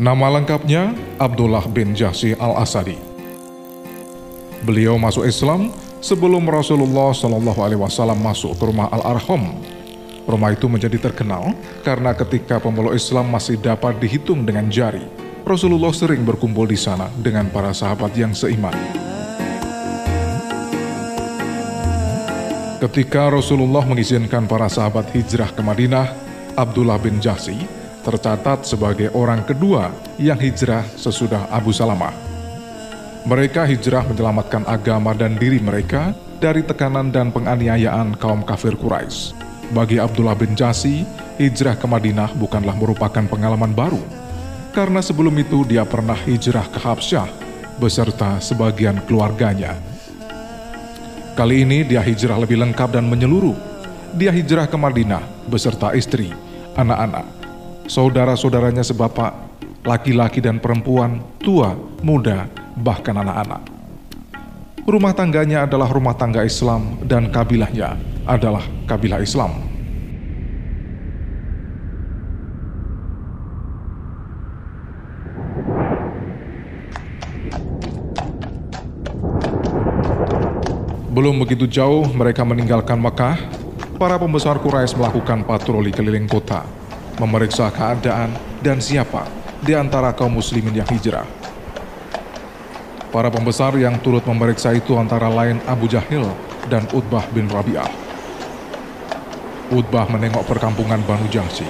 Nama lengkapnya Abdullah bin Jahsi al-Asadi. Beliau masuk Islam sebelum Rasulullah Shallallahu Alaihi Wasallam masuk ke rumah Al-Arham. Rumah itu menjadi terkenal karena ketika pemeluk Islam masih dapat dihitung dengan jari, Rasulullah sering berkumpul di sana dengan para sahabat yang seiman. Ketika Rasulullah mengizinkan para sahabat hijrah ke Madinah, Abdullah bin Jahsi tercatat sebagai orang kedua yang hijrah sesudah Abu Salamah. Mereka hijrah menyelamatkan agama dan diri mereka dari tekanan dan penganiayaan kaum kafir Quraisy. Bagi Abdullah bin Jasi, hijrah ke Madinah bukanlah merupakan pengalaman baru, karena sebelum itu dia pernah hijrah ke Habsyah beserta sebagian keluarganya. Kali ini dia hijrah lebih lengkap dan menyeluruh. Dia hijrah ke Madinah beserta istri, anak-anak, saudara-saudaranya sebapak, laki-laki dan perempuan, tua, muda, bahkan anak-anak. Rumah tangganya adalah rumah tangga Islam dan kabilahnya adalah kabilah Islam. Belum begitu jauh mereka meninggalkan Mekah, para pembesar Quraisy melakukan patroli keliling kota, memeriksa keadaan dan siapa di antara kaum muslimin yang hijrah. Para pembesar yang turut memeriksa itu antara lain Abu Jahil dan Utbah bin Rabi'ah. Utbah menengok perkampungan Banu Jahsi.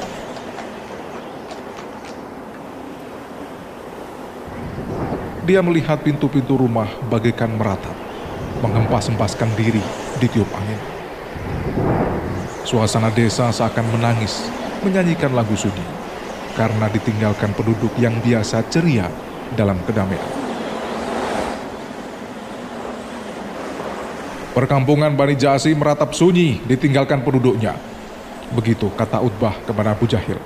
Dia melihat pintu-pintu rumah bagaikan meratap, mengempas-empaskan diri di tiup angin. Suasana desa seakan menangis, menyanyikan lagu sunyi, karena ditinggalkan penduduk yang biasa ceria dalam kedamaian. Perkampungan Bani Jasi meratap sunyi ditinggalkan penduduknya. Begitu kata Utbah kepada Abu Jahil.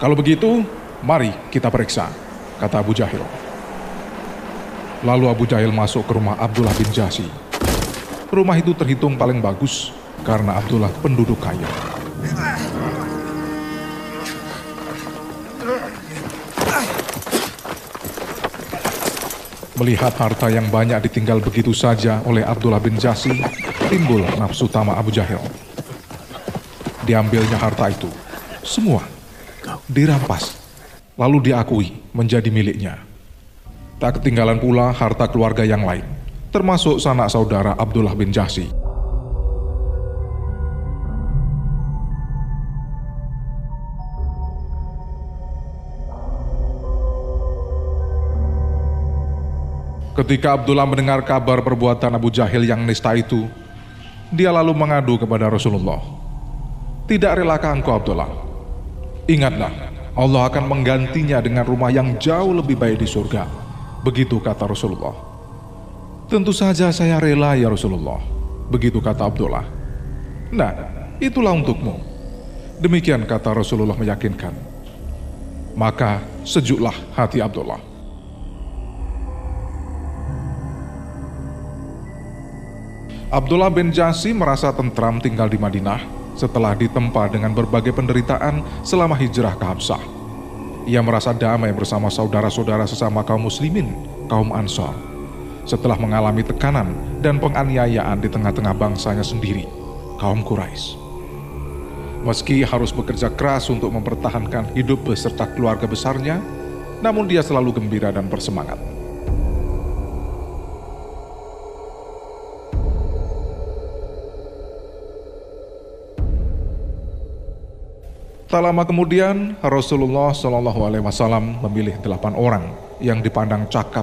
Kalau begitu, mari kita periksa, kata Abu Jahil. Lalu Abu Jahil masuk ke rumah Abdullah bin Jasi. Rumah itu terhitung paling bagus karena Abdullah penduduk kaya. Melihat harta yang banyak ditinggal begitu saja oleh Abdullah bin Jasi, timbul nafsu tama Abu Jahil. Diambilnya harta itu, semua dirampas, lalu diakui menjadi miliknya. Tak ketinggalan pula harta keluarga yang lain, termasuk sanak saudara Abdullah bin Jasi. Ketika Abdullah mendengar kabar perbuatan Abu Jahil yang nista itu, dia lalu mengadu kepada Rasulullah. Tidak relakah engkau Abdullah? Ingatlah, Allah akan menggantinya dengan rumah yang jauh lebih baik di surga. Begitu kata Rasulullah. Tentu saja saya rela ya Rasulullah. Begitu kata Abdullah. Nah, itulah untukmu. Demikian kata Rasulullah meyakinkan. Maka sejuklah hati Abdullah. Abdullah bin Jasi merasa tentram tinggal di Madinah setelah ditempa dengan berbagai penderitaan selama hijrah ke Habsah. Ia merasa damai bersama saudara-saudara sesama kaum muslimin, kaum Ansar, setelah mengalami tekanan dan penganiayaan di tengah-tengah bangsanya sendiri, kaum Quraisy. Meski harus bekerja keras untuk mempertahankan hidup beserta keluarga besarnya, namun dia selalu gembira dan bersemangat. Tak lama kemudian, Rasulullah Shallallahu Alaihi Wasallam memilih delapan orang yang dipandang cakap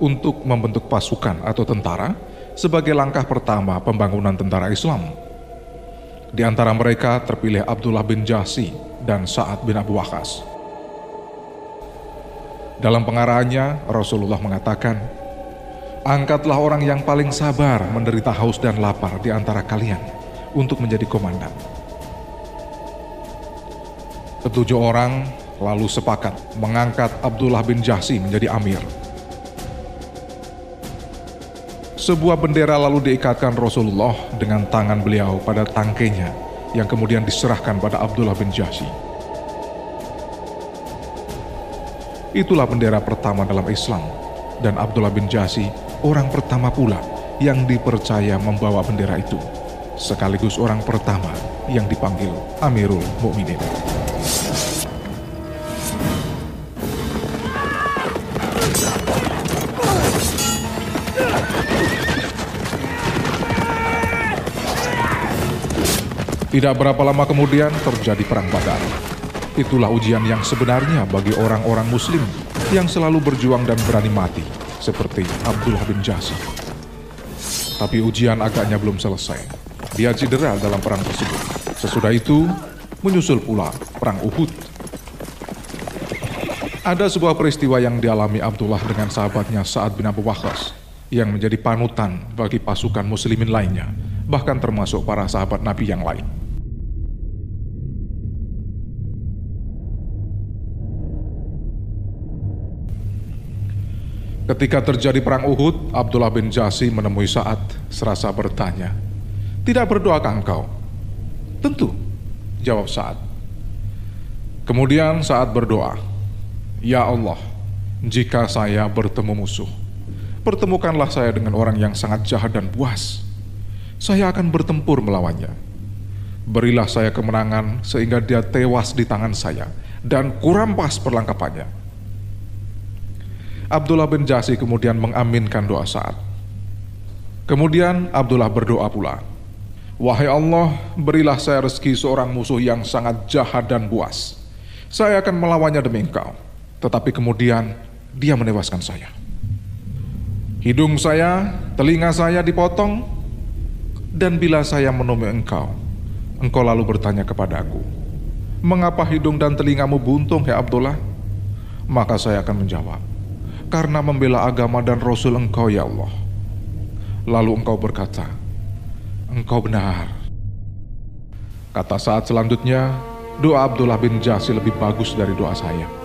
untuk membentuk pasukan atau tentara sebagai langkah pertama pembangunan tentara Islam. Di antara mereka terpilih Abdullah bin Jasi dan Sa'ad bin Abu Waqqas. Dalam pengarahannya, Rasulullah mengatakan, Angkatlah orang yang paling sabar menderita haus dan lapar di antara kalian untuk menjadi komandan. Ketujuh orang lalu sepakat mengangkat Abdullah bin Jahsi menjadi amir. Sebuah bendera lalu diikatkan Rasulullah dengan tangan beliau pada tangkainya yang kemudian diserahkan pada Abdullah bin Jahsi. Itulah bendera pertama dalam Islam, dan Abdullah bin Jasi orang pertama pula yang dipercaya membawa bendera itu, sekaligus orang pertama yang dipanggil Amirul Mukminin. Tidak berapa lama kemudian terjadi perang Badar. Itulah ujian yang sebenarnya bagi orang-orang muslim yang selalu berjuang dan berani mati, seperti Abdullah bin Jasi. Tapi ujian agaknya belum selesai. Dia cedera dalam perang tersebut. Sesudah itu, menyusul pula perang Uhud. Ada sebuah peristiwa yang dialami Abdullah dengan sahabatnya Sa'ad bin Abu Waqqas yang menjadi panutan bagi pasukan muslimin lainnya, bahkan termasuk para sahabat Nabi yang lain. Ketika terjadi perang Uhud, Abdullah bin Jasi menemui Sa'ad serasa bertanya, Tidak berdoakah engkau? Tentu, jawab Sa'ad. Kemudian saat berdoa, Ya Allah, jika saya bertemu musuh, pertemukanlah saya dengan orang yang sangat jahat dan buas. Saya akan bertempur melawannya. Berilah saya kemenangan sehingga dia tewas di tangan saya dan kurampas perlengkapannya Abdullah bin Jasi kemudian mengaminkan doa saat. Kemudian Abdullah berdoa pula, Wahai Allah, berilah saya rezeki seorang musuh yang sangat jahat dan buas. Saya akan melawannya demi engkau. Tetapi kemudian dia menewaskan saya. Hidung saya, telinga saya dipotong, dan bila saya menemui engkau, engkau lalu bertanya kepadaku, Mengapa hidung dan telingamu buntung, ya Abdullah? Maka saya akan menjawab, karena membela agama dan Rasul engkau ya Allah. Lalu engkau berkata, engkau benar. Kata saat selanjutnya, doa Abdullah bin Jasi lebih bagus dari doa saya.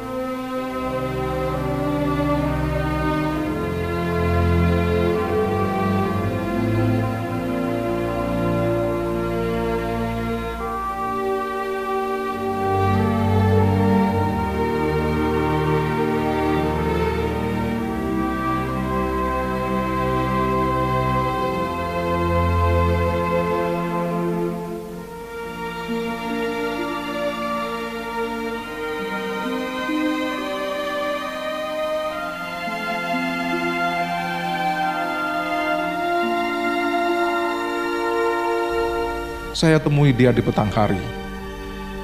Saya temui dia di petang hari,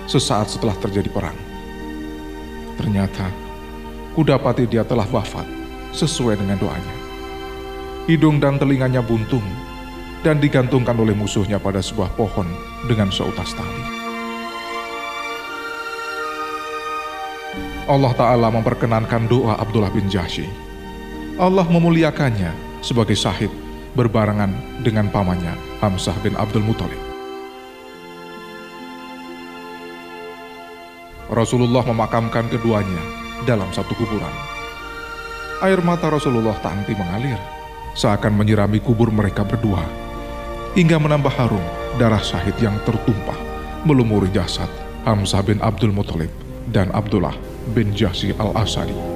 sesaat setelah terjadi perang. Ternyata, kudapati dia telah wafat sesuai dengan doanya. Hidung dan telinganya buntung dan digantungkan oleh musuhnya pada sebuah pohon dengan seutas tali. Allah Ta'ala memperkenankan doa Abdullah bin Jahsy. Allah memuliakannya sebagai syahid berbarengan dengan pamannya Hamzah bin Abdul Muthalib. Rasulullah memakamkan keduanya dalam satu kuburan. Air mata Rasulullah tak henti mengalir, seakan menyirami kubur mereka berdua, hingga menambah harum darah syahid yang tertumpah melumuri jasad Hamzah bin Abdul Muthalib dan Abdullah bin Jasi al-Asadi.